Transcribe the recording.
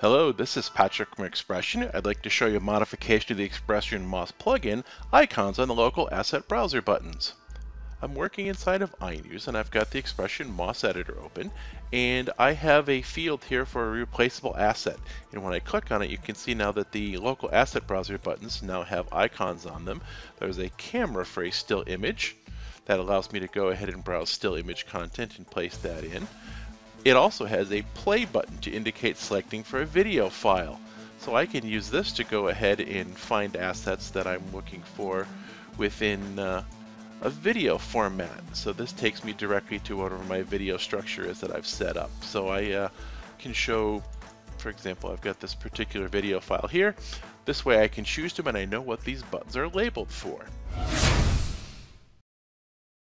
Hello, this is Patrick from XPression. I'd like to show you a modification of the XPression MOS plugin, icons on the local asset browser buttons. I'm working inside of iNews and I've got the XPression MOS editor open and I have a field here for a replaceable asset and when I click on it you can see now that the local asset browser buttons now have icons on them. There's a camera for a still image that allows me to go ahead and browse still image content and place that in. It also has a play button to indicate selecting for a video file. So I can use this to go ahead and find assets that I'm looking for within uh, a video format. So this takes me directly to whatever my video structure is that I've set up. So I uh, can show, for example, I've got this particular video file here. This way I can choose them and I know what these buttons are labeled for.